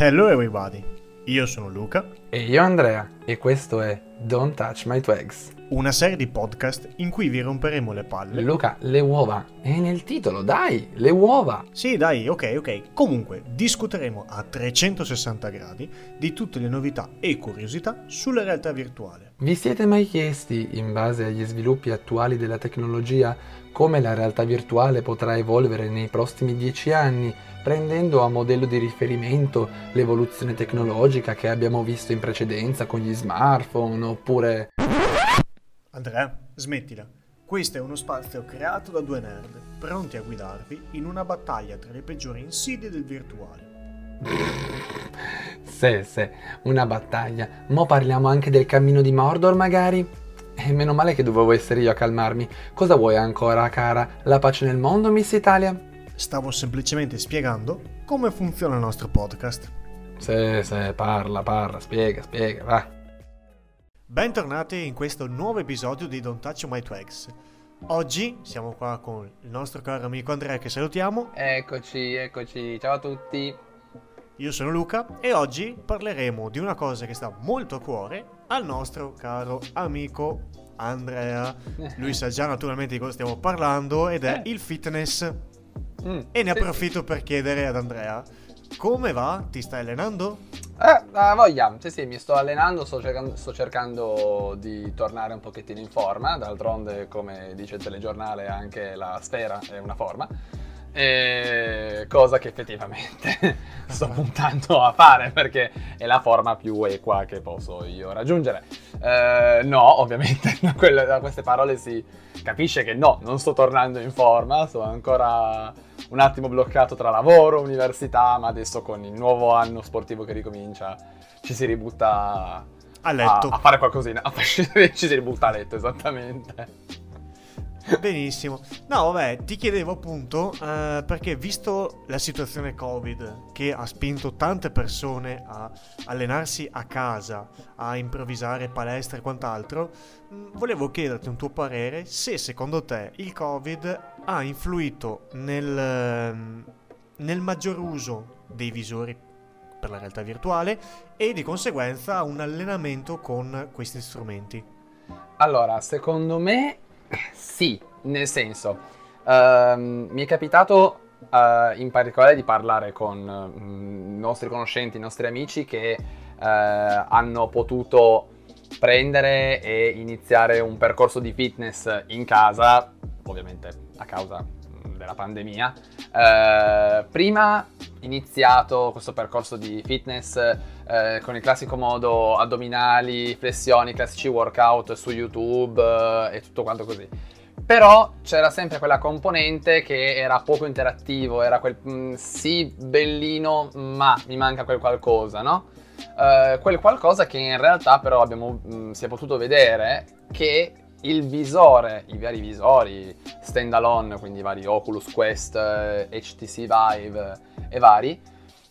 Hello everybody, io sono Luca, E io Andrea, e questo è Don't Touch My Twags. una serie di podcast in cui vi romperemo le palle. Luca, le uova. È nel titolo, dai, le uova. Sì, dai, ok, ok. Comunque, discuteremo a 360 gradi di tutte le novità e curiosità sulla realtà virtuale. Vi siete mai chiesti, in base agli sviluppi attuali della tecnologia, come la realtà virtuale potrà evolvere nei prossimi dieci anni, prendendo a modello di riferimento l'evoluzione tecnologica che abbiamo visto in precedenza con gli smartphone, oppure... Andrea, smettila. Questo è uno spazio creato da due nerd, pronti a guidarvi in una battaglia tra le peggiori insidie del virtuale. Se, se, una battaglia. Mo parliamo anche del cammino di Mordor, magari? E meno male che dovevo essere io a calmarmi. Cosa vuoi ancora, cara? La pace nel mondo, Miss Italia? Stavo semplicemente spiegando come funziona il nostro podcast. Se, se, parla, parla, spiega, spiega, va. Bentornati in questo nuovo episodio di Don't Touch My Twags. Oggi siamo qua con il nostro caro amico Andrea che salutiamo, Eccoci, eccoci, ciao a tutti. io sono Luca e oggi parleremo di una cosa che sta molto a cuore al nostro caro amico Andrea. Lui sa già naturalmente di cosa stiamo parlando ed è Eh. il fitness. Mm, E ne sì, approfitto per chiedere ad Andrea, come va? Ti stai allenando? Eh, ah, voglia, sì sì, mi sto allenando, sto cercando, sto cercando di tornare un pochettino in forma, d'altronde come dice il telegiornale anche la sfera è una forma, e cosa che effettivamente sto puntando a fare perché è la forma più equa che posso io raggiungere. Eh, no, ovviamente da quelle- da queste parole si capisce che no, non sto tornando in forma, sto ancora un attimo bloccato tra lavoro, università, ma adesso con il nuovo anno sportivo che ricomincia ci si ributta A a, letto. a fare qualcosina, a ci si ributta a letto esattamente. Benissimo. No, vabbè, ti chiedevo appunto eh, perché visto la situazione Covid che ha spinto tante persone a allenarsi a casa, a improvvisare palestre e quant'altro, mh, volevo chiederti un tuo parere se secondo te il Covid ha influito nel, ehm, nel maggior uso dei visori per la realtà virtuale e di conseguenza un allenamento con questi strumenti. Allora, secondo me sì, nel senso, ehm, mi è capitato eh, in particolare di parlare con mm, nostri conoscenti, nostri amici che eh, hanno potuto prendere e iniziare un percorso di fitness in casa, ovviamente a causa della pandemia. Eh, prima iniziato questo percorso di fitness eh, con il classico modo addominali, flessioni, classici workout su YouTube eh, e tutto quanto così. Però c'era sempre quella componente che era poco interattivo, era quel mm, sì bellino, ma mi manca quel qualcosa, no? Eh, quel qualcosa che in realtà però abbiamo, mm, si è potuto vedere che il visore, i vari visori standalone, quindi vari Oculus Quest, eh, HTC Vive e vari,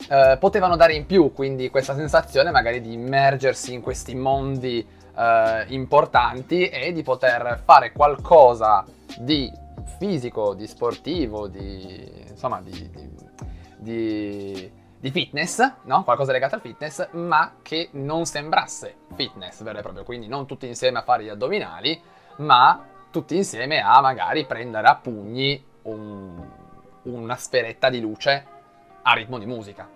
eh, potevano dare in più, quindi questa sensazione magari di immergersi in questi mondi eh, importanti e di poter fare qualcosa di fisico, di sportivo, di insomma di, di- di- di fitness, no? Qualcosa legato al fitness, ma che non sembrasse fitness vero e proprio, quindi non tutti insieme a fare gli addominali, ma tutti insieme a magari prendere a pugni un- una sferetta di luce a ritmo di musica.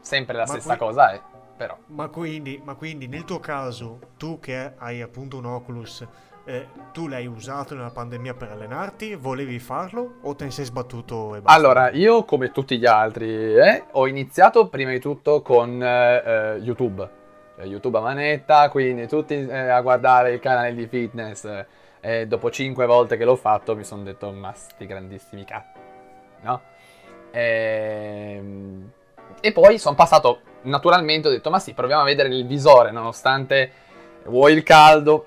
Sempre la Ma stessa qui- cosa è, però. Ma quindi, ma quindi nel tuo caso, tu che hai appunto un Oculus, eh, tu l'hai usato nella pandemia per allenarti? Volevi farlo o te ne sei sbattuto e basta? Allora, io come tutti gli altri eh, ho iniziato prima di tutto con eh, eh, YouTube. Eh, YouTube a manetta, quindi tutti eh, a guardare il canale di fitness. eh, e dopo cinque volte che l'ho fatto mi sono detto, ma sti grandissimi cazzi, no? Ehm, E, poi sono passato, naturalmente ho detto, ma sì, proviamo a vedere il visore, nonostante vuoi il caldo,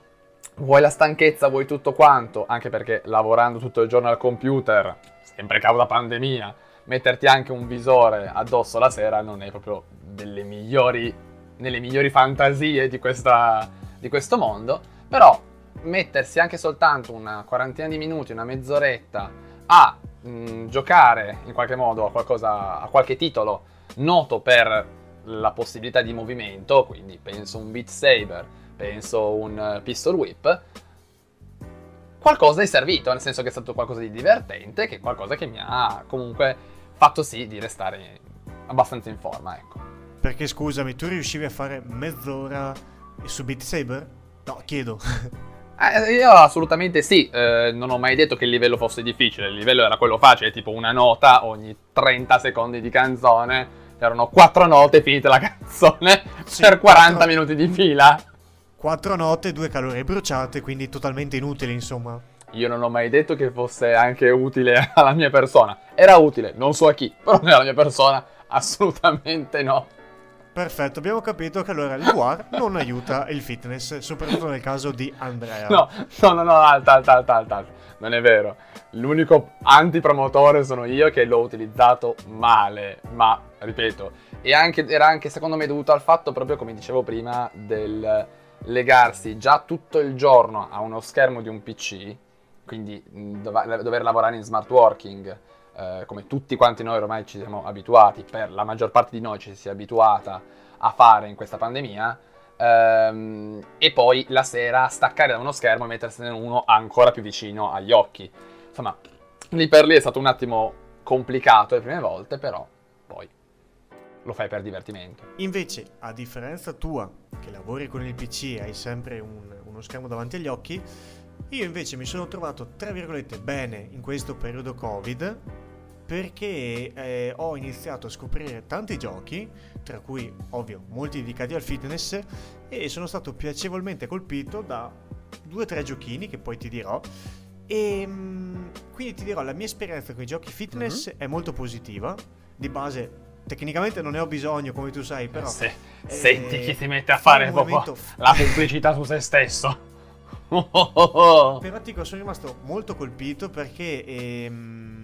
vuoi la stanchezza, vuoi tutto quanto, anche perché lavorando tutto il giorno al computer, sempre causa pandemia, metterti anche un visore addosso la sera non è proprio delle migliori, nelle migliori fantasie di, questa, di questo mondo, però mettersi anche soltanto una quarantina di minuti, una mezz'oretta a mh, giocare in qualche modo a qualcosa, a qualche titolo noto per la possibilità di movimento, quindi penso un Beat Saber, penso un eh, Pistol Whip, qualcosa è servito, nel senso che è stato qualcosa di divertente, che è qualcosa che mi ha comunque fatto sì di restare abbastanza in forma, ecco. Perché scusami, tu riuscivi a fare mezz'ora su Beat Saber? No, chiedo. Eh, io assolutamente sì, eh, non ho mai detto che il livello fosse difficile, il livello era quello facile, tipo una nota ogni 30 secondi di canzone, erano quattro note finite la canzone sì, per 40 quattro... minuti di fila. Quattro note, due calorie bruciate, quindi totalmente inutili insomma. Io non ho mai detto che fosse anche utile alla mia persona, era utile, non so a chi, però nella mia persona assolutamente no. Perfetto, abbiamo capito che allora il War non aiuta il fitness, soprattutto nel caso di Andrea. No, no, no, no, alta, alta, alta, alta. Non è vero. L'unico antipromotore sono io che l'ho utilizzato male, ma ripeto, anche, era anche secondo me dovuto al fatto, proprio come dicevo prima, del legarsi già tutto il giorno a uno schermo di un PC, quindi dov- dover lavorare in smart working, eh, come tutti quanti noi ormai ci siamo abituati, per la maggior parte di noi ci si è abituata a fare in questa pandemia, ehm, e poi la sera staccare da uno schermo e mettersene uno ancora più vicino agli occhi. Insomma, lì per lì è stato un attimo complicato le prime volte, però poi lo fai per divertimento. Invece, a differenza tua, che lavori con il PC e hai sempre un, uno schermo davanti agli occhi, io invece mi sono trovato, tra virgolette, bene in questo periodo Covid perché eh, ho iniziato a scoprire tanti giochi, tra cui ovvio molti dedicati al fitness, e sono stato piacevolmente colpito da due o tre giochini che poi ti dirò. E ehm, quindi ti dirò, la mia esperienza con i giochi fitness mm-hmm. è molto positiva. Di base, tecnicamente non ne ho bisogno, come tu sai, però. Se, eh, senti chi si mette a fare proprio la pubblicità su se stesso. però dico, sono rimasto molto colpito perché. Ehm,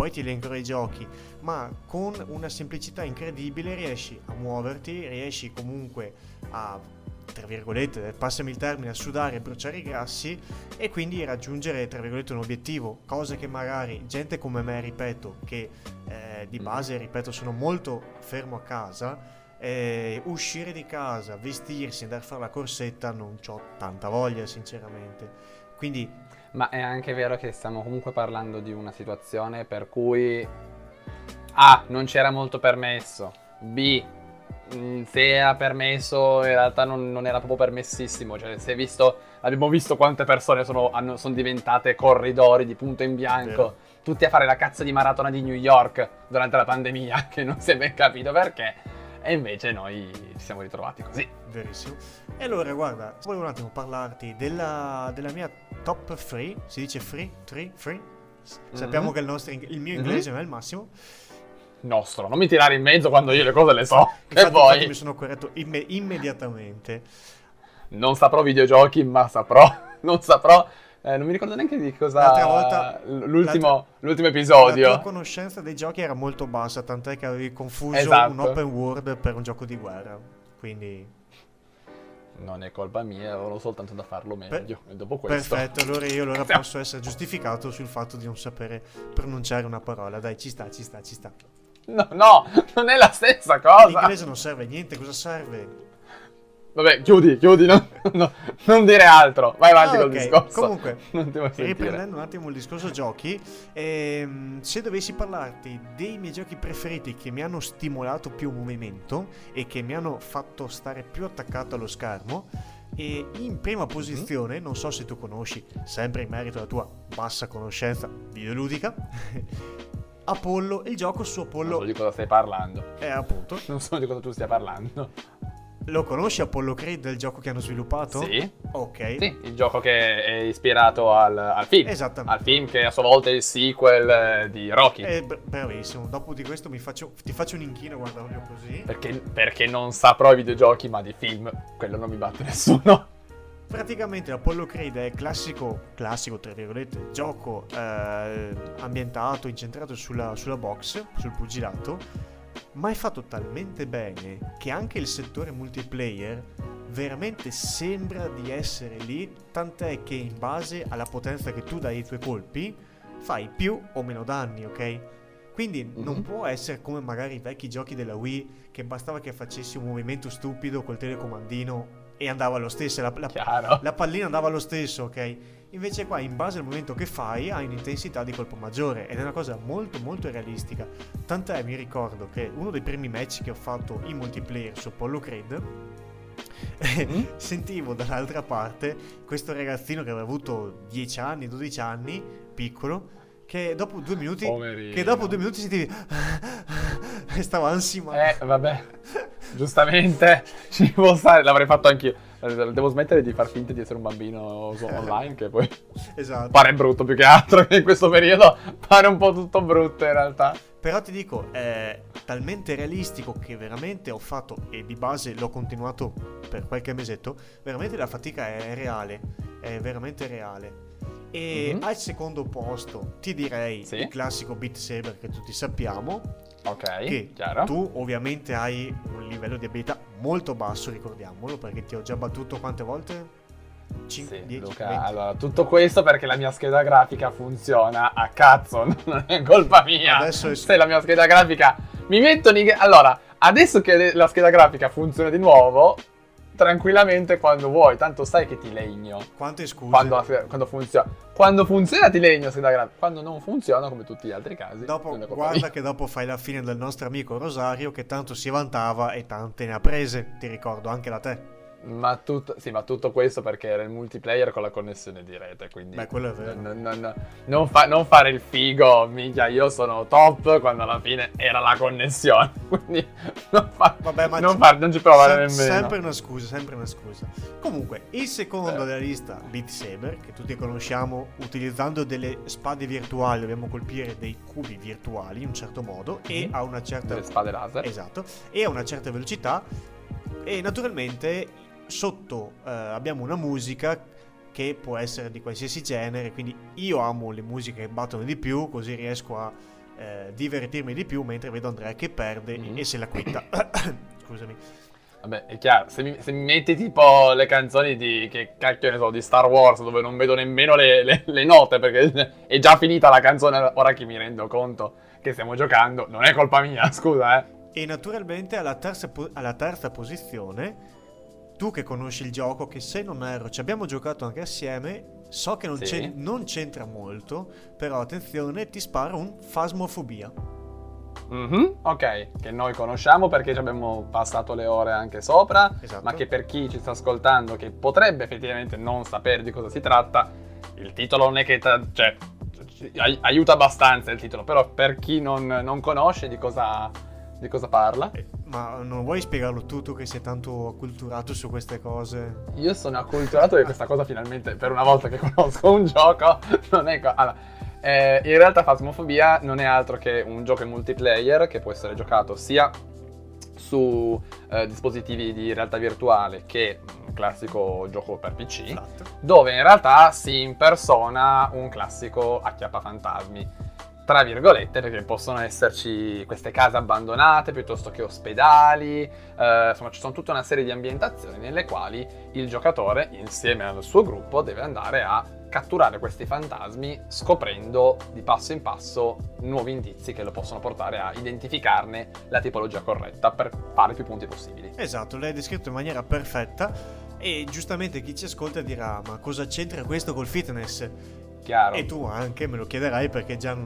poi ti elencherò i giochi, ma con una semplicità incredibile riesci a muoverti, riesci comunque a tra virgolette, passami il termine, a sudare e bruciare i grassi e quindi raggiungere, tra virgolette, un obiettivo, cosa che magari gente come me, ripeto, che eh, di base, ripeto, sono molto fermo a casa, eh, uscire di casa, vestirsi, andare a fare la corsetta, non ho tanta voglia, sinceramente. Quindi ma è anche vero che stiamo comunque parlando di una situazione per cui A. Non c'era molto permesso. B. Mm, se era permesso, in realtà non, non era proprio permessissimo. Cioè, si è visto, abbiamo visto quante persone sono, hanno, sono diventate corridori di punto in bianco. Vero. Tutti a fare la cazzo di maratona di New York durante la pandemia, che non si è ben capito perché. E invece noi ci siamo ritrovati così. Verissimo. E allora, guarda, volevo un attimo parlarti della, della mia top 3. Si dice free? 3? Free? Sappiamo mm-hmm. che il, nostro, il mio inglese mm-hmm. non è il massimo. Nostro, non mi tirare in mezzo quando io le cose le so. Infatti, e poi... mi sono corretto imme- immediatamente. Non saprò videogiochi, ma saprò. Non saprò eh, non mi ricordo neanche di cosa. L'altra volta. L'ultimo, l'ultimo episodio. La tua conoscenza dei giochi era molto bassa, tant'è che avevi confuso esatto. un open world per un gioco di guerra. Quindi. Non è colpa mia, avevo soltanto da farlo meglio. Per... Dopo questo. Perfetto, allora io allora posso essere giustificato sul fatto di non sapere pronunciare una parola. Dai, ci sta, ci sta, ci sta. No, no, non è la stessa cosa. L'inglese non serve a niente, cosa serve? Vabbè, chiudi, chiudi, no, no, non dire altro. Vai avanti ah, col okay. discorso. Comunque, riprendendo un attimo il discorso giochi, ehm, se dovessi parlarti dei miei giochi preferiti che mi hanno stimolato più movimento e che mi hanno fatto stare più attaccato allo schermo, e in prima mhm. posizione, non so se tu conosci, sempre in merito alla tua bassa conoscenza videoludica, Apollo, il gioco su Apollo. Non so di cosa stai parlando. Eh, appunto. Non so di cosa tu stia parlando. Lo conosci Apollo Creed, il gioco che hanno sviluppato? Sì. Ok. Sì, il gioco che è ispirato al, al film. Esattamente. Al film che a sua volta è il sequel eh, di Rocky. Eh, bravissimo. Dopo di questo faccio, ti faccio un inchino guardandolo così. Perché, perché non saprò i videogiochi, ma di film quello non mi batte nessuno. Praticamente Apollo Creed è classico, classico tra virgolette, gioco eh, ambientato, incentrato sulla, sulla box, sul pugilato ma è fatto talmente bene che anche il settore multiplayer veramente sembra di essere lì, tant'è che in base alla potenza che tu dai ai tuoi colpi fai più o meno danni, ok? Quindi mm-hmm. non può essere come magari i vecchi giochi della Wii che bastava che facessi un movimento stupido col telecomandino e andava lo stesso, la, la, la pallina andava lo stesso, ok? Invece qua in base al movimento che fai hai un'intensità di colpo maggiore ed è una cosa molto molto realistica. Tant'è mi ricordo che uno dei primi match che ho fatto in multiplayer su Apollo Creed mm? sentivo dall'altra parte questo ragazzino che aveva avuto 10 anni, 12 anni, piccolo, che dopo due minuti Poverino. che dopo due minuti sentivi stavo ansimando eh vabbè giustamente ci può stare l'avrei fatto anch'io devo smettere di far finta di essere un bambino online che poi esatto. pare brutto più che altro in questo periodo pare un po' tutto brutto in realtà però ti dico è talmente realistico che veramente ho fatto e di base l'ho continuato per qualche mesetto veramente la fatica è reale è veramente reale e mm-hmm. al secondo posto ti direi sì. il classico Beat Saber che tutti sappiamo. Ok, che chiaro. Tu ovviamente hai un livello di abilità molto basso, ricordiamolo, perché ti ho già battuto quante volte? 5, sì, 10, Luca, 20. allora, tutto questo perché la mia scheda grafica funziona a cazzo, non è colpa mia. Adesso è... Se la mia scheda grafica mi mettono in... Allora, adesso che la scheda grafica funziona di nuovo, tranquillamente quando vuoi, tanto sai che ti legno. Quante scuse? Quando, quando funziona. Quando funziona ti legno, se da grande. Quando non funziona, come tutti gli altri casi. Dopo, guarda che dopo fai la fine del nostro amico Rosario che tanto si vantava e tante ne ha prese, ti ricordo anche da te. Ma tutto, sì, ma tutto questo perché era il multiplayer con la connessione di rete, quindi... Beh, quello è vero. Non, non, non, fa, non, fare il figo, minchia, io sono top, quando alla fine era la connessione, quindi non, fa, Vabbè, ma non, far, non ci provare sem- nemmeno. Sempre una scusa, sempre una scusa. Comunque, il secondo della lista, Beat Saber, che tutti conosciamo, utilizzando delle spade virtuali, dobbiamo colpire dei cubi virtuali in un certo modo, mm-hmm. e mhm. a una certa... Delle spade laser. Esatto, e a una certa velocità, e naturalmente sotto eh, abbiamo una musica che può essere di qualsiasi genere, quindi io amo le musiche che battono di più, così riesco a eh, divertirmi di più mentre vedo Andrea che perde mm-hmm. e se la quitta. Scusami. Vabbè, è chiaro, se mi, se mi, metti tipo le canzoni di, che cacchio ne so, di Star Wars, dove non vedo nemmeno le, le, le note, perché è già finita la canzone, ora che mi rendo conto che stiamo giocando, non è colpa mia, scusa, eh. E naturalmente alla terza, alla terza posizione tu che conosci il gioco, che se non erro ci abbiamo giocato anche assieme, so che non, sì. non c'entra molto, però attenzione, ti spara un Fasmofobia. Mm-hmm, ok, che noi conosciamo perché ci abbiamo passato le ore anche sopra, esatto. ma che per chi ci sta ascoltando, che potrebbe effettivamente non sapere di cosa si tratta, il titolo non è che... Ta- cioè, aiuta abbastanza il titolo, però per chi non, non conosce di cosa di cosa parla? Eh, ma non vuoi spiegarlo tu, tu che sei tanto acculturato su queste cose? Io sono acculturato e questa cosa finalmente, per una volta che conosco un gioco, non è... Co- allora, eh, in realtà Phasmophobia non è altro che un gioco in multiplayer che può essere giocato sia su eh, dispositivi di realtà virtuale che un classico gioco per PC, esatto. dove in realtà si impersona un classico acchiappa fantasmi tra virgolette, perché possono esserci queste case abbandonate piuttosto che ospedali, eh, insomma ci sono tutta una serie di ambientazioni nelle quali il giocatore, insieme al suo gruppo, deve andare a catturare questi fantasmi scoprendo di passo in passo nuovi indizi che lo possono portare a identificarne la tipologia corretta per fare più punti possibili. Esatto, l'hai descritto in maniera perfetta e giustamente chi ci ascolta dirà ma cosa c'entra questo col fitness? Chiaro. E tu anche me lo chiederai perché già,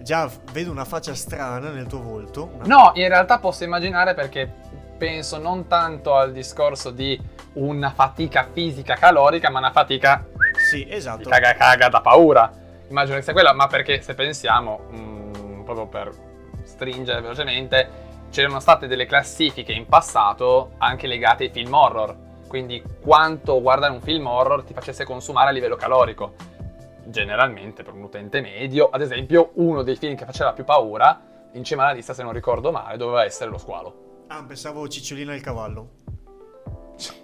già vedo una faccia strana nel tuo volto. Una... No, in realtà posso immaginare perché penso non tanto al discorso di una fatica fisica calorica, ma una fatica... Sì, esatto. Caga caga da paura. Immagino che sia quella, ma perché se pensiamo, mh, mm, proprio per stringere velocemente, c'erano state delle classifiche in passato anche legate ai film horror. Quindi quanto guardare un film horror ti facesse consumare a livello calorico generalmente per un utente medio, ad esempio uno dei film che faceva più paura, in cima alla lista se non ricordo male, doveva essere lo squalo. Ah, pensavo Cicciolina il cavallo. Cioè,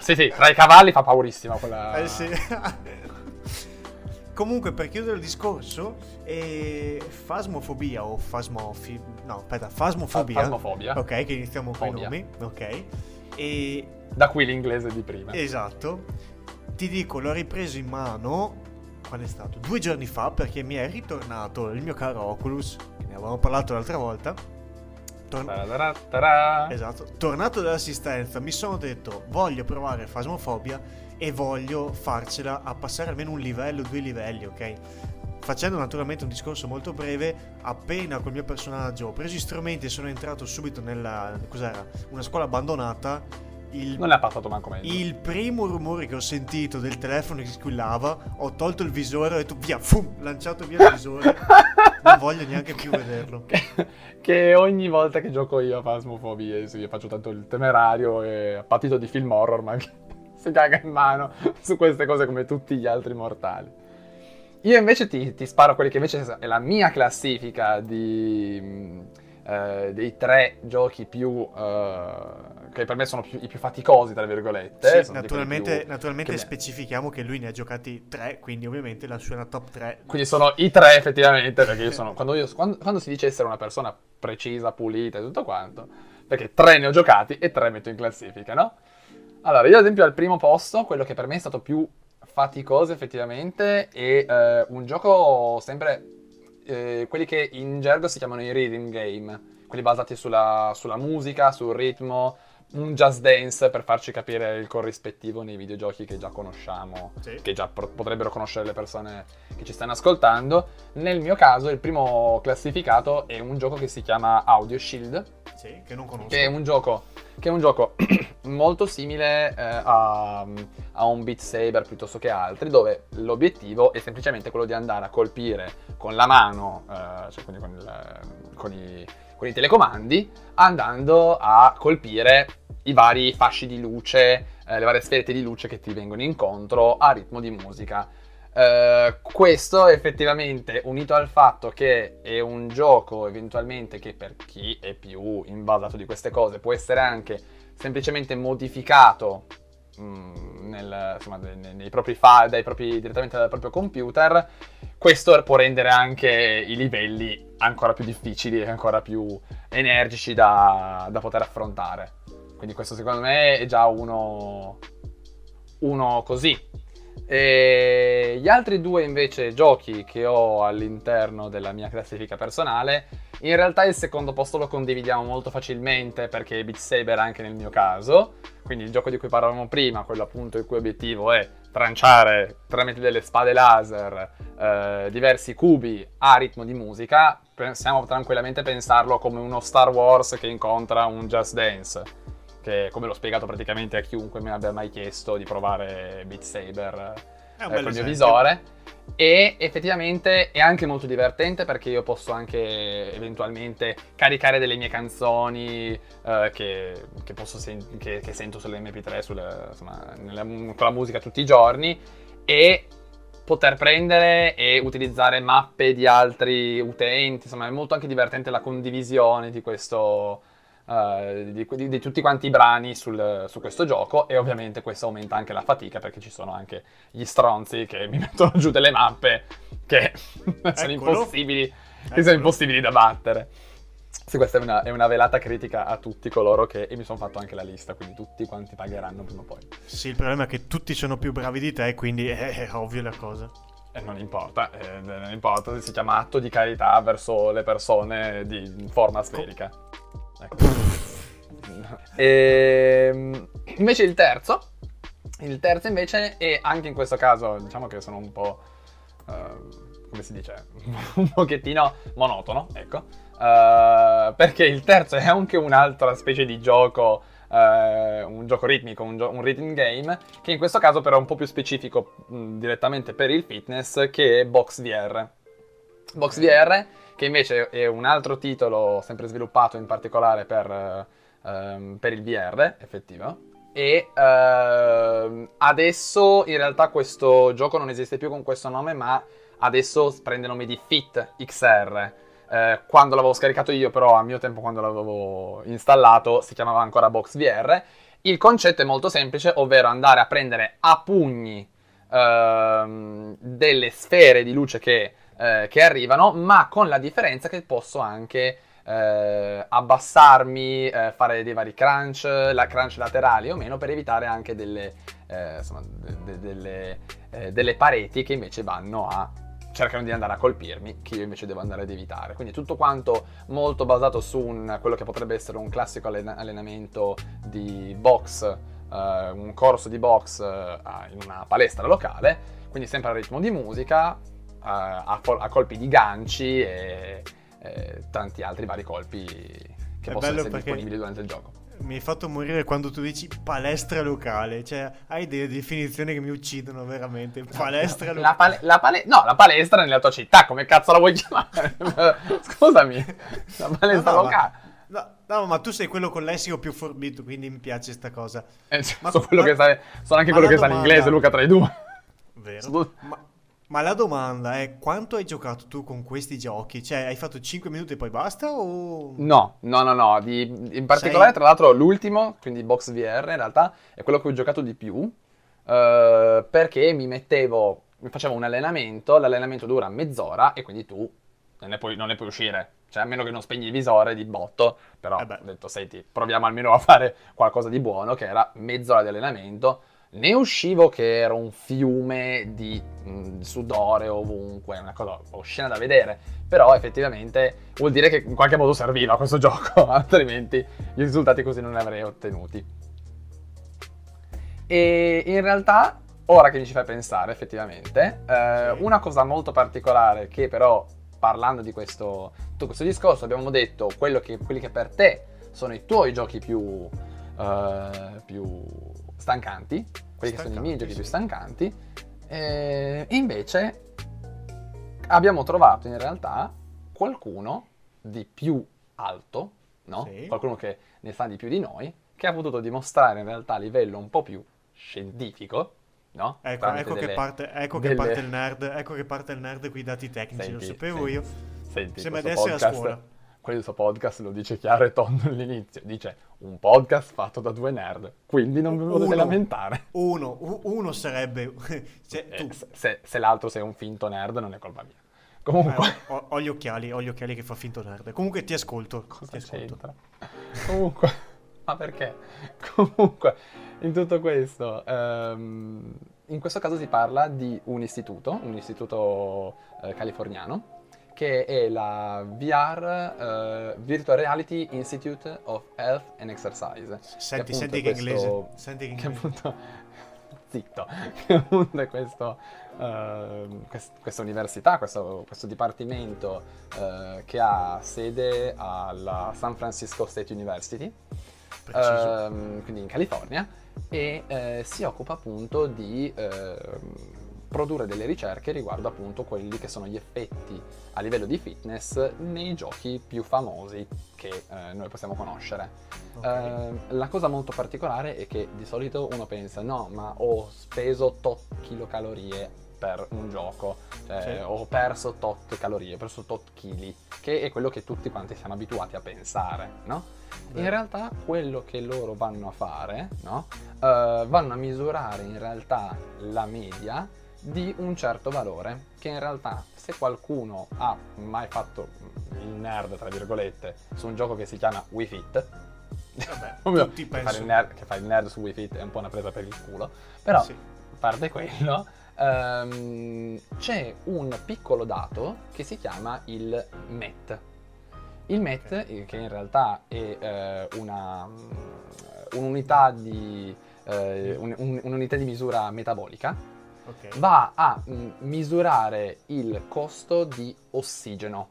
sì, sì, tra i cavalli fa paurissima quella... Eh sì. Comunque, per chiudere il discorso, eh, fasmofobia o fasmofi... No, aspetta, fasmofobia. Fasmofobia. Ok, che iniziamo con i nomi. Ok. E... Da qui l'inglese di prima. Esatto ti dico, l'ho ripreso in mano quando è stato? Due giorni fa perché mi è ritornato il mio caro Oculus, ne avevamo parlato l'altra volta. Torn- esatto, tornato dall'assistenza mi sono detto voglio provare Phasmophobia e voglio farcela a passare almeno un livello, due livelli, ok? Facendo naturalmente un discorso molto breve, appena col mio personaggio ho preso gli strumenti e sono entrato subito nella... cos'era? Una scuola abbandonata. Il, non è passato manco meglio. Il primo rumore che ho sentito del telefono che squillava, ho tolto il visore, ho detto via, fum, lanciato via il visore. non voglio neanche più vederlo. Che, che ogni volta che gioco io a Phasmophobia, sì, io faccio tanto il temerario e a partito di film horror, ma si caga in mano su queste cose come tutti gli altri mortali. Io invece ti, ti, sparo quelli che invece è la mia classifica di, eh, dei tre giochi più... Eh, che per me sono più, i più faticosi, tra virgolette. Sì, naturalmente, più, naturalmente che specifichiamo che lui ne ha giocati tre, quindi ovviamente la sua è una top 3. Quindi sono i tre effettivamente, perché io sono... quando, io, quando, quando si dice essere una persona precisa, pulita e tutto quanto, perché tre ne ho giocati e tre metto in classifica, no? Allora, io ad esempio al primo posto, quello che per me è stato più faticoso effettivamente e eh, un gioco sempre eh, quelli che in gergo si chiamano i rhythm game, quelli basati sulla, sulla musica, sul ritmo, un just dance per farci capire il corrispettivo nei videogiochi che già conosciamo, sì. che già pro- potrebbero conoscere le persone che ci stanno ascoltando. Nel mio caso il primo classificato è un gioco che si chiama Audio Shield. Sì, che non conosco. Che è un gioco che è un gioco molto simile eh, a, a, un Beat Saber piuttosto che altri, dove l'obiettivo è semplicemente quello di andare a colpire con la mano, eh, cioè quindi con, il, con, i, con, i, telecomandi, andando a colpire i vari fasci di luce, eh, le varie sferette di luce che ti vengono incontro a ritmo di musica. Uh, questo effettivamente unito al fatto che è un gioco eventualmente che per chi è più invasato di queste cose può essere anche semplicemente modificato nel, insomma, nei, propri file, propri, direttamente dal proprio computer, questo può rendere anche i livelli ancora più difficili e ancora più energici da, da poter affrontare. Quindi questo secondo me è già uno, uno così. E gli altri due invece giochi che ho all'interno della mia classifica personale, in realtà il secondo posto lo condividiamo molto facilmente perché Beat Saber anche nel mio caso, quindi il gioco di cui parlavamo prima, quello appunto il cui obiettivo è tranciare tramite delle spade laser eh, diversi cubi a ritmo di musica, possiamo tranquillamente pensarlo come uno Star Wars che incontra un Just Dance che come l'ho spiegato praticamente a chiunque mi abbia mai chiesto di provare Beat Saber eh, con il mio visore. E effettivamente è anche molto divertente perché io posso anche eventualmente caricare delle mie canzoni eh, che, che, sen- che, che, sento sulle MP3, sulle, insomma, nella, con la musica tutti i giorni e poter prendere e utilizzare mappe di altri utenti. Insomma, è molto anche divertente la condivisione di questo, uh, di, di, di, tutti quanti i brani sul, su questo gioco e ovviamente questo aumenta anche la fatica perché ci sono anche gli stronzi che mi mettono giù delle mappe che sono impossibili, che sono impossibili da battere. Sì, questa è una, è una, velata critica a tutti coloro che... E mi sono fatto anche la lista, quindi tutti quanti pagheranno prima o poi. Sì, il problema è che tutti sono più bravi di te, quindi è, è ovvio la cosa. E non importa, eh, non importa se si chiama atto di carità verso le persone di forma sferica. Ecco. e, ehm, invece il terzo, il terzo invece è anche in questo caso, diciamo che sono un po', uh, come si dice, un pochettino monotono, ecco, uh, perché il terzo è anche un'altra specie di gioco, uh, un gioco ritmico, un, gio- un, rhythm game, che in questo caso però è un po' più specifico mh, direttamente per il fitness, che è Box VR. Box VR che invece è un altro titolo sempre sviluppato in particolare per, uh, per il VR, effettivo. E uh, adesso in realtà questo gioco non esiste più con questo nome, ma adesso prende nome di Fit XR. Uh, quando l'avevo scaricato io, però a mio tempo, quando l'avevo installato, si chiamava ancora Box VR. Il concetto è molto semplice, ovvero andare a prendere a pugni uh, delle sfere di luce che eh, che arrivano, ma con la differenza che posso anche eh, abbassarmi, eh, fare dei vari crunch, la crunch laterali o meno, per evitare anche delle, eh, insomma, de- de- delle, eh, delle pareti che invece vanno a cercano di andare a colpirmi, che io invece devo andare ad evitare. Quindi tutto quanto molto basato su un, quello che potrebbe essere un classico allen- allenamento di box, uh, un corso di box uh, in una palestra locale, quindi sempre al ritmo di musica, a, a, colpi di ganci e, e, tanti altri vari colpi che È possono essere disponibili durante il gioco mi hai fatto morire quando tu dici palestra locale. Cioè, hai delle definizioni che mi uccidono veramente. Palestra locale. La pale- la pale- no, la palestra nella tua città, come cazzo la vuoi chiamare? Scusami, la palestra no, no, locale. Ma, no, no, ma tu sei quello con lessico più forbito, quindi mi piace sta cosa. Eh, ma, sono, ma, sa, sono anche quello che sa l'inglese, Luca, tra i due. Vero. Ma, ma la domanda è quanto hai giocato tu con questi giochi? Cioè, hai fatto 5 minuti e poi basta o... No, no, no, no. Di, in particolare, Sei... tra l'altro, l'ultimo, quindi Box VR, in realtà, è quello che ho giocato di più. Uh, perché mi mettevo, mi facevo un allenamento, l'allenamento dura mezz'ora e quindi tu non ne puoi, non ne puoi uscire. Cioè, a meno che non spegni il visore di botto. Però eh ho detto, senti, proviamo almeno a fare qualcosa di buono, che era mezz'ora di allenamento ne uscivo che era un fiume di mh, sudore ovunque, una cosa oscena da vedere, però effettivamente vuol dire che in qualche modo serviva questo gioco, altrimenti i risultati così non ne avrei ottenuti. E in realtà, ora che mi ci fai pensare effettivamente, eh, sì. una cosa molto particolare che però parlando di questo, tutto questo discorso abbiamo detto che, quelli che per te sono i tuoi giochi più, uh, più stancanti, quelli che sono i miei giochi più stancanti, e invece abbiamo trovato in realtà qualcuno di più alto, no? Sì. qualcuno che ne sa di più di noi, che ha potuto dimostrare in realtà a livello un po' più scientifico, no? Ecco, ecco, delle, che, parte, ecco delle... che, parte, il nerd, ecco che parte il nerd con i dati tecnici, senti, lo sapevo senti, io. Senti, Sembra di essere podcast, a scuola questo podcast lo dice chiaro e tondo all'inizio, dice un podcast fatto da due nerd, quindi non vi potete lamentare. Uno, uno sarebbe... cioè, eh, se, se, l'altro sei un finto nerd non è colpa mia. Comunque... Eh, ho, ho, gli occhiali, ho gli occhiali che fa finto nerd. Comunque ti ascolto. Cosa ti ascolto. Comunque... Ma perché? Comunque, in tutto questo... Um, in questo caso si parla di un istituto, un istituto eh, californiano, che è la VR, uh, Virtual Reality Institute of Health and Exercise. Senti, senti che questo, inglese. Senti che inglese. Che appunto, zitto, che appunto è questo, uh, quest, questa università, questo, questo dipartimento uh, che ha sede alla San Francisco State University, ehm, quindi in California, e eh, si occupa appunto di ehm, produrre delle ricerche riguardo appunto quelli che sono gli effetti a livello di fitness nei giochi più famosi che eh, noi possiamo conoscere. Okay. Eh, la cosa molto particolare è che di solito uno pensa no ma ho speso tot kilocalorie per un gioco, cioè, sì. ho perso tot calorie, ho perso tot chili, che è quello che tutti quanti siamo abituati a pensare, no? Beh. In realtà quello che loro vanno a fare, no? Uh, vanno a misurare in realtà la media di un certo valore, che in realtà se qualcuno ha mai fatto il nerd, tra virgolette, su un gioco che si chiama Wii Fit, Vabbè, Ovvio, che, penso... fare nerd, che fa il nerd su Wii Fit è un po' una presa per il culo, però sì. a parte quello, um, c'è un piccolo dato che si chiama il MET. Il MET, okay. che in realtà è uh, una, un'unità, di, uh, un, un, un'unità di misura metabolica, okay. va a mh, mm, misurare il costo di ossigeno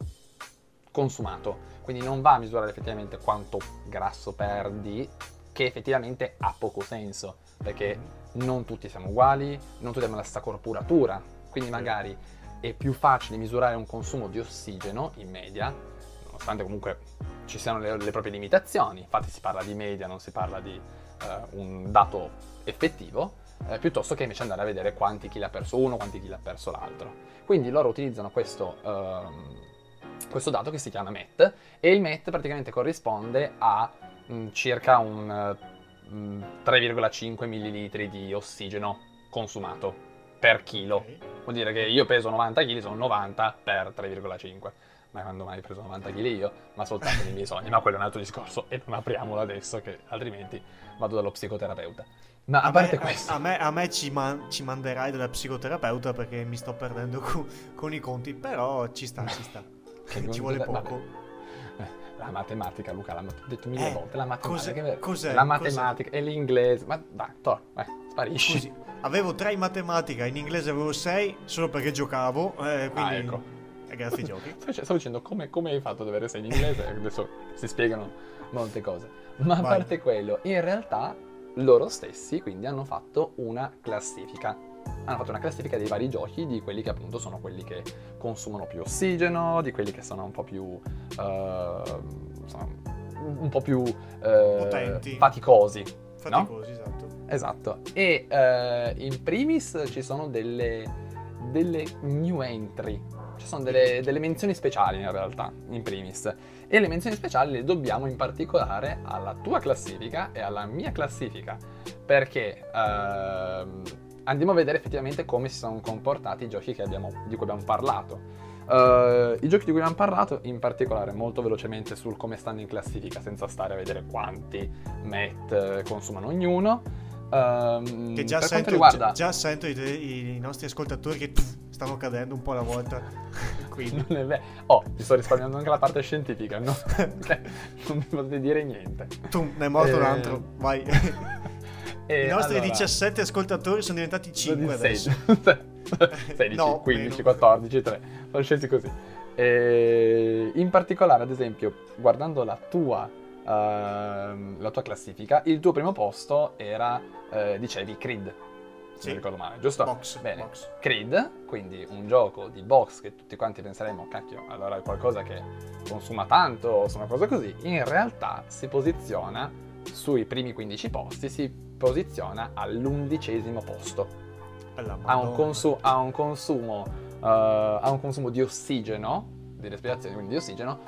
consumato. Quindi non va a misurare effettivamente quanto grasso perdi, che effettivamente ha poco senso, perché non tutti siamo uguali, non tutti abbiamo la stessa corporatura, quindi magari è più facile misurare un consumo di ossigeno in media, nonostante comunque ci siano le, le proprie limitazioni, infatti si parla di media, non si parla di uh, un dato effettivo, eh, piuttosto che invece andare a vedere quanti chili ha perso uno, quanti chili ha perso l'altro. Quindi loro utilizzano questo, ehm, questo dato che si chiama MET e il MET praticamente corrisponde a mh, mm, circa un mh, mm, 3,5 ml di ossigeno consumato per chilo. Vuol dire che io peso 90 kg, sono 90 per 3,5. mai quando mai preso 90 kg io, ma soltanto nei miei sogni. Ma quello è un altro discorso e non apriamolo adesso che altrimenti vado dallo psicoterapeuta. Ma a, a parte me, questo... A, me, a me ci, man, ci, manderai dalla psicoterapeuta perché mi sto perdendo con, con i conti, però ci sta, ci sta. ci vuole poco. Vabbè. La matematica, Luca, l'ho detto mille eh, volte, la matematica. Cos'è, cos'è, la matematica cos'è? e l'inglese. Ma dai, to, vai, sparisci. Scusi, avevo 3 in matematica, in inglese avevo 6 solo perché giocavo, eh, quindi... Ah, ecco. Grazie ai giochi. Stavo dicendo come, come, hai fatto ad avere 6 in inglese, adesso si spiegano molte cose. Ma a parte quello, in realtà loro stessi quindi hanno fatto una classifica hanno fatto una classifica dei vari giochi, di quelli che appunto sono quelli che consumano più ossigeno, di quelli che sono un po' più... Uh, insomma, un po' più uh, faticosi. Faticosi, no? esatto. Esatto. E uh, in primis ci sono delle, delle new entry, ci sono delle, delle, menzioni speciali in realtà, in primis. E le menzioni speciali le dobbiamo in particolare alla tua classifica e alla mia classifica. Perché... Uh, andiamo a vedere effettivamente come si sono comportati i giochi abbiamo, di cui abbiamo parlato. Uh, I giochi di cui abbiamo parlato, in particolare molto velocemente sul come stanno in classifica, senza stare a vedere quanti met consumano ognuno. Uh, che già sento, riguarda... già, sento i, i, nostri ascoltatori che stanno cadendo un po' alla volta. Quindi. Non è vero. Oh, mi sto risparmiando anche la parte scientifica, no? non mi potete dire niente. Tu, ne è morto e... un altro, vai. E I nostri allora, 17 ascoltatori sono diventati 5 adesso. 16, no, 15, meno. 14, 3. Sono scesi così. E in particolare, ad esempio, guardando la tua, uh, la tua classifica, il tuo primo posto era, uh, dicevi, Creed. Se sì. non ricordo male, giusto? Box. Bene. Box. Creed, quindi un gioco di box che tutti quanti penseremo, cacchio, allora è qualcosa che consuma tanto, o una cosa così. In realtà si posiziona sui primi 15 posti, si posiziona all'undicesimo posto. Ha un, consu- ha, un consumo, uh, ha un consumo di ossigeno, di respirazione, quindi di ossigeno,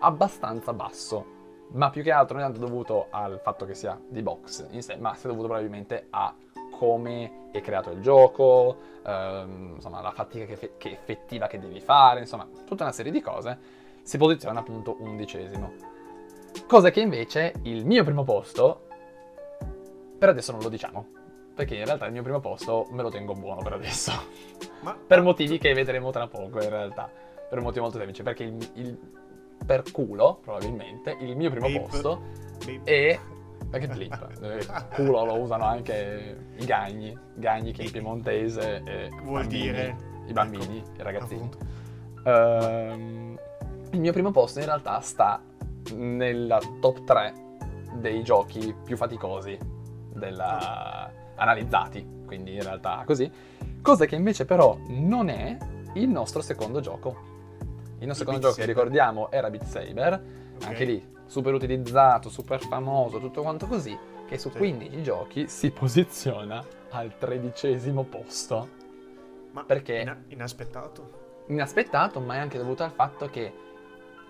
abbastanza basso. Ma più che altro non è dovuto al fatto che sia di box in sé, ma sia dovuto probabilmente a come è creato il gioco, ehm, insomma la fatica che, che effettiva che devi fare, insomma tutta una serie di cose, si posiziona appunto undicesimo. Cosa che invece il mio primo posto per adesso non lo diciamo, perché in realtà il mio primo posto me lo tengo buono per adesso. Ma... per motivi che vedremo tra poco in realtà. Per un motivo molto semplice, perché il, il per culo, probabilmente, il mio primo Beep. posto Beep. è... Perché blip? Eh, culo lo usano anche i gagni, gagni che in piemontese e vuol bambini, dire i bambini, ecco, i ragazzini. Uh, il mio primo posto in realtà sta nella top 3 dei giochi più faticosi della... analizzati, quindi in realtà così. Cosa che invece però non è il nostro secondo gioco. Il nostro secondo gioco che ricordiamo era Beat Saber, okay. anche lì super utilizzato, super famoso, tutto quanto così, che su sì. 15 giochi si posiziona al tredicesimo posto. Ma perché in- inaspettato. Inaspettato, ma è anche dovuto al fatto che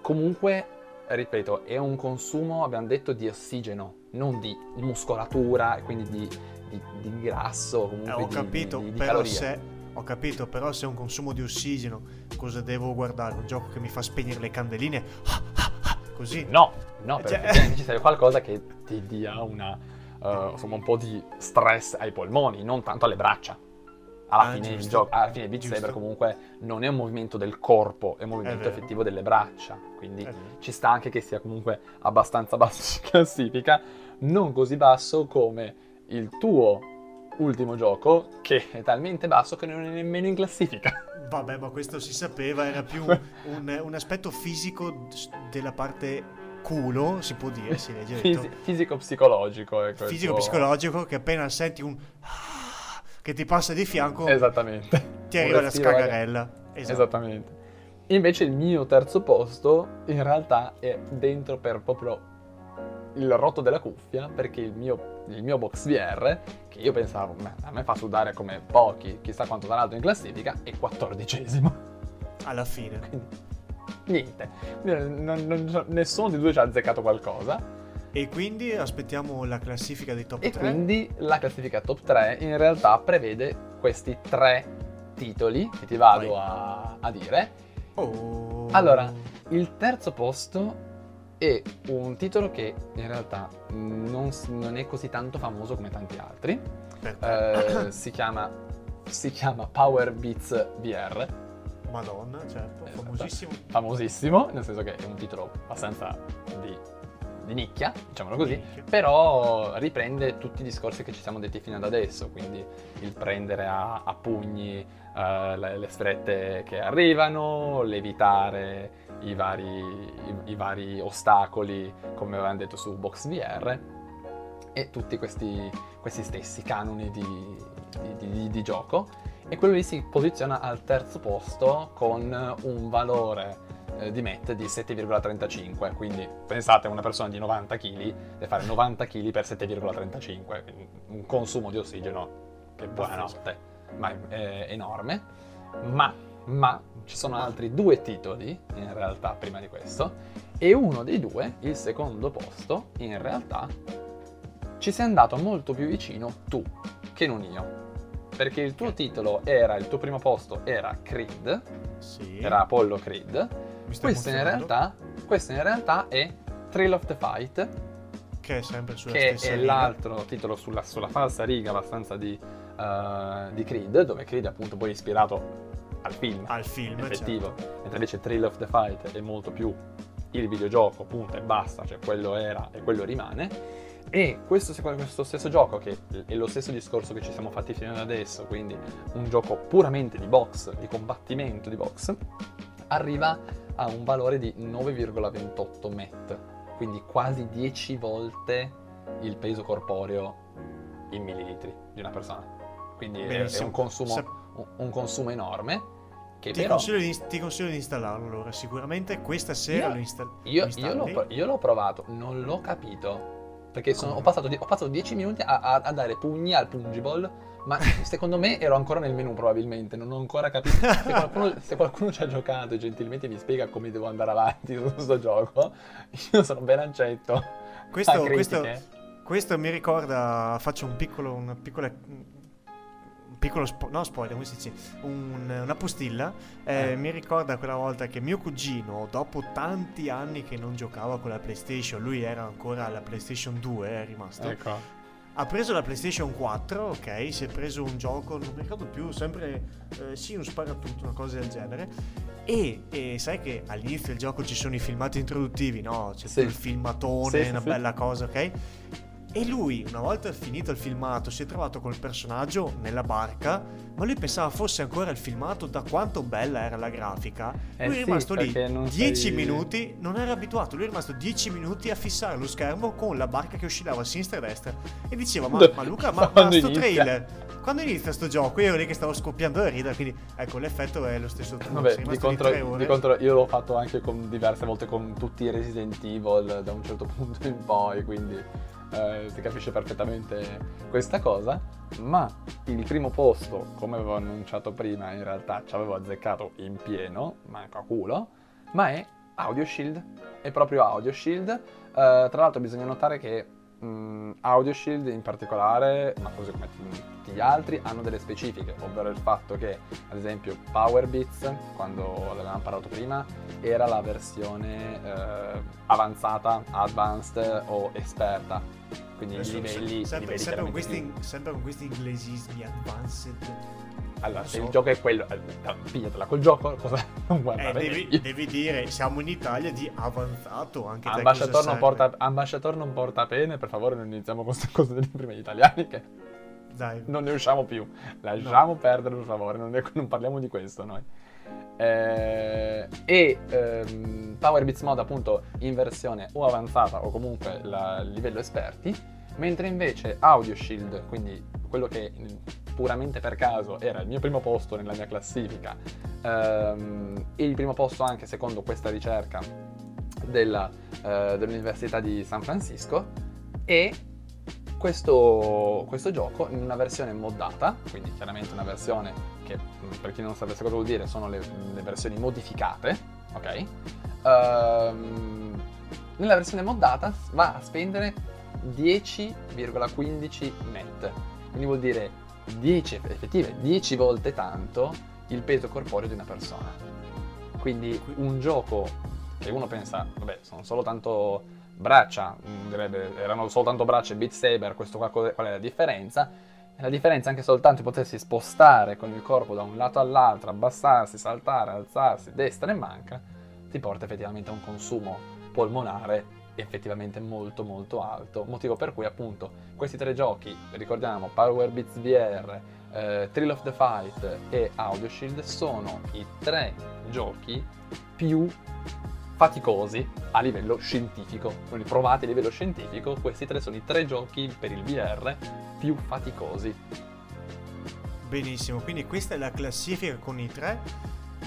comunque, ripeto, è un consumo, abbiamo detto, di ossigeno non di muscolatura, quindi di, di, di grasso, comunque eh, ho di, capito, di, di però se, ho capito, però se è un consumo di ossigeno, cosa devo guardare? Un gioco che mi fa spegnere le candeline? Così? No, no, cioè... perché ci serve qualcosa che ti dia una, uh, insomma, un po' di stress ai polmoni, non tanto alle braccia. Alla, ah, fine, il gioco, alla fine Beat Saber comunque non è un movimento del corpo, è un movimento è effettivo delle braccia, quindi ci sta anche che sia comunque abbastanza basso in classifica, non così basso come il tuo ultimo gioco, che è talmente basso che non è nemmeno in classifica. Vabbè, ma questo si sapeva, era più un, un aspetto fisico della parte culo, si può dire, si legge Fisi- Fisico-psicologico. Ecco, Fisico-psicologico, che appena senti un... che ti passa di fianco... Esattamente. Ti arriva la scagarella. Esatto. Esattamente. Invece il mio terzo posto in realtà è dentro per proprio il rotto della cuffia perché il mio, il mio box VR, che io pensavo, a me fa sudare come pochi, chissà quanto sarà alto in classifica, è quattordicesimo. Alla fine. Quindi, niente, non, non, nessuno di due ci ha azzeccato qualcosa. E quindi aspettiamo la classifica dei top e 3. E quindi la classifica top 3 in realtà prevede questi tre titoli che ti vado a, a, dire. Oh. Allora, il terzo posto è un titolo che in realtà non, non è così tanto famoso come tanti altri. Eh, si, chiama, si chiama Power Beats VR. Madonna, certo, esatto. famosissimo. Famosissimo, nel senso che è un titolo abbastanza di, di nicchia, diciamolo così, nicchia. però riprende tutti i discorsi che ci siamo detti fino ad adesso, quindi il prendere a, a pugni uh, le, le strette che arrivano, l'evitare i vari, i, i vari ostacoli, come avevamo detto su Box VR, e tutti questi, questi stessi canoni di, di, di, di, gioco. E quello lì si posiziona al terzo posto con un valore eh, di MET di 7,35. Quindi pensate, una persona di 90 kg deve fare 90 kg per 7,35, un consumo di ossigeno che buonanotte, ma è, è enorme. Ma, ma ci sono altri due titoli in realtà prima di questo e uno dei due, il secondo posto, in realtà ci sei andato molto più vicino tu che non io. Perché il tuo titolo era, il tuo primo posto era Creed, sì. era Apollo Creed. Questo in, realtà, questo in realtà è Thrill of the Fight, che è sempre sulla che è riga. l'altro titolo sulla, sulla falsa riga abbastanza di, uh, di Creed, dove Creed è appunto poi ispirato al film, al film effettivo, certo. mentre invece Thrill of the Fight è molto più il videogioco, punto e basta, cioè quello era e quello rimane. E questo, questo, stesso gioco, che è lo stesso discorso che ci siamo fatti fino ad adesso, quindi un gioco puramente di box, di combattimento di box, arriva a un valore di 9,28 MET, quindi quasi 10 volte il peso corporeo in millilitri di una persona. Quindi è, è un, consumo, un consumo enorme ti, però... consiglio di, ti, consiglio di, installarlo allora, sicuramente questa sera io, lo, install- io, io, l'ho, io, l'ho, provato, non l'ho capito. Perché sono, ho, passato, ho, passato, 10 minuti a, a, a, dare pugni al pungible, ma secondo me ero ancora nel menu probabilmente, non ho ancora capito. Se qualcuno, se qualcuno ci ha giocato e gentilmente mi spiega come devo andare avanti su questo gioco, io sono ben accetto. Questo, questo, questo mi ricorda, faccio un piccolo, una piccola piccolo spo- no, spoiler, come si dice, un, una postilla. Eh, eh. Mi ricorda quella volta che mio cugino, dopo tanti anni che non giocava con la PlayStation, lui era ancora alla PlayStation 2, è rimasto. Ecco. Ha preso la PlayStation 4, ok, si è preso un gioco, non mi ricordo più, sempre, eh, sì, un sparatutto, una cosa del genere. E, e, sai che all'inizio del gioco ci sono i filmati introduttivi, no? C'è sì. il filmatone, sì, una sì, bella cosa, ok? E lui, una volta finito il filmato, si è trovato col personaggio nella barca, ma lui pensava fosse ancora il filmato da quanto bella era la grafica. Eh lui è rimasto lì 10 sei... minuti, non era abituato, lui è rimasto 10 minuti a fissare lo schermo con la barca che oscillava a sinistra e a destra. E diceva, ma, ma Luca, ma, ma sto trailer, quando inizia sto gioco? Io ero lì che stavo scoppiando da ridere, quindi ecco, l'effetto è lo stesso. Vabbè, di contro, di contro, io l'ho fatto anche con, diverse volte con tutti i Resident Evil da un certo punto in poi, quindi eh, si capisce perfettamente questa cosa, ma il primo posto, come avevo annunciato prima, in realtà ci avevo azzeccato in pieno, manco a culo, ma è Audio Shield, è proprio Audio Shield. Eh, tra l'altro bisogna notare che mh, Audio Shield in particolare, ma così come tutti gli altri, hanno delle specifiche, ovvero il fatto che, ad esempio, Powerbeats, quando l'avevamo parlato prima, era la versione eh, avanzata, advanced o esperta. Quindi i livelli, sempre, livelli sempre, con questi, sempre con questi inglesismi advanced allora, se so. il gioco è quello, eh, pigliatela col gioco, cosa non guarda eh, devi, devi, dire, siamo in Italia di avanzato anche Ambasciator non, porta, Ambasciator non porta pene, per favore non iniziamo con queste cose degli primi italiani che Dai. non ne usciamo più. Lasciamo no. perdere, per favore, non, ne, non, parliamo di questo noi. Eh, e ehm, Power Beats Mode appunto in versione o avanzata o comunque la, livello esperti, mentre invece Audio Shield, quindi quello che puramente per caso era il mio primo posto nella mia classifica ehm, e il primo posto anche secondo questa ricerca della, eh, dell'Università di San Francisco e questo, questo, gioco in una versione moddata, quindi chiaramente una versione che per chi non sapesse cosa vuol dire sono le, le versioni modificate, ok? Ehm, nella versione moddata va a spendere 10,15 net, quindi vuol dire 10, effettive 10 volte tanto il peso corporeo di una persona. Quindi un gioco E uno pensa, vabbè, sono solo tanto braccia, direbbe, erano soltanto braccia e Beat Saber, questo qua, qual è la differenza? La differenza è anche soltanto potersi spostare con il corpo da un lato all'altro, abbassarsi, saltare, alzarsi, destra e manca, ti porta effettivamente a un consumo polmonare effettivamente molto molto alto, motivo per cui appunto questi tre giochi, ricordiamo Power Beats VR, eh, Thrill of the Fight e Audio Shield sono i tre giochi più faticosi a livello scientifico, quindi provati a livello scientifico, questi tre sono i tre giochi per il VR più faticosi. Benissimo, quindi questa è la classifica con i tre,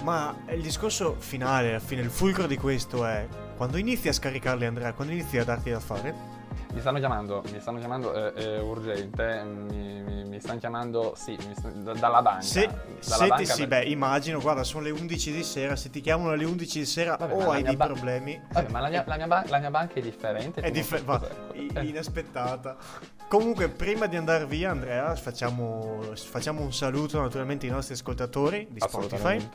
ma il discorso finale, alla fine, il fulcro di questo è quando inizi a scaricarli Andrea, quando inizi a darti da fare, mi stanno chiamando, mi stanno chiamando, eh, è urgente, mi, mi, mi, stanno chiamando, sì, stanno, dalla banca. Se, dalla se banca ti, sì, beh, immagino, guarda, sono le 11 di sera, se ti chiamano alle 11 di sera Vabbè, o hai dei ba- problemi... Vabbè, ma la mia, la mia ba- la mia banca è differente. È tu non differ- sai va, cos'è. i- Eh. inaspettata. Comunque, prima di andare via, Andrea, facciamo, facciamo un saluto naturalmente ai nostri ascoltatori di Spotify.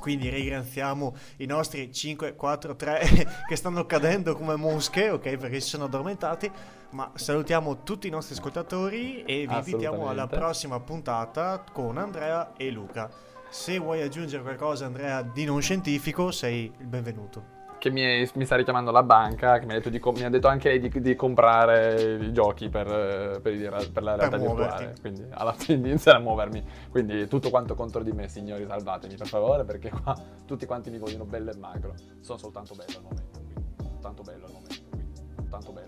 Quindi ringraziamo i nostri 5, 4, 3 che stanno cadendo come mosche, ok? Perché si sono addormentati. Ma salutiamo tutti i nostri ascoltatori e vi invitiamo alla prossima puntata con Andrea e Luca. Se vuoi aggiungere qualcosa, Andrea, di non scientifico, sei il benvenuto. Che mi, mi sta richiamando la banca, che mi ha detto, di mi ha detto anche lei di, di comprare i giochi per, eh, per, per la Per realtà muoverti. virtuale. Quindi alla fine di iniziare a muovermi. Quindi tutto quanto contro di me, signori, salvatemi per favore, perché qua tutti quanti mi vogliono bello e magro. Sono soltanto bello al momento, quindi. Tanto bello al momento, quindi. Tanto bello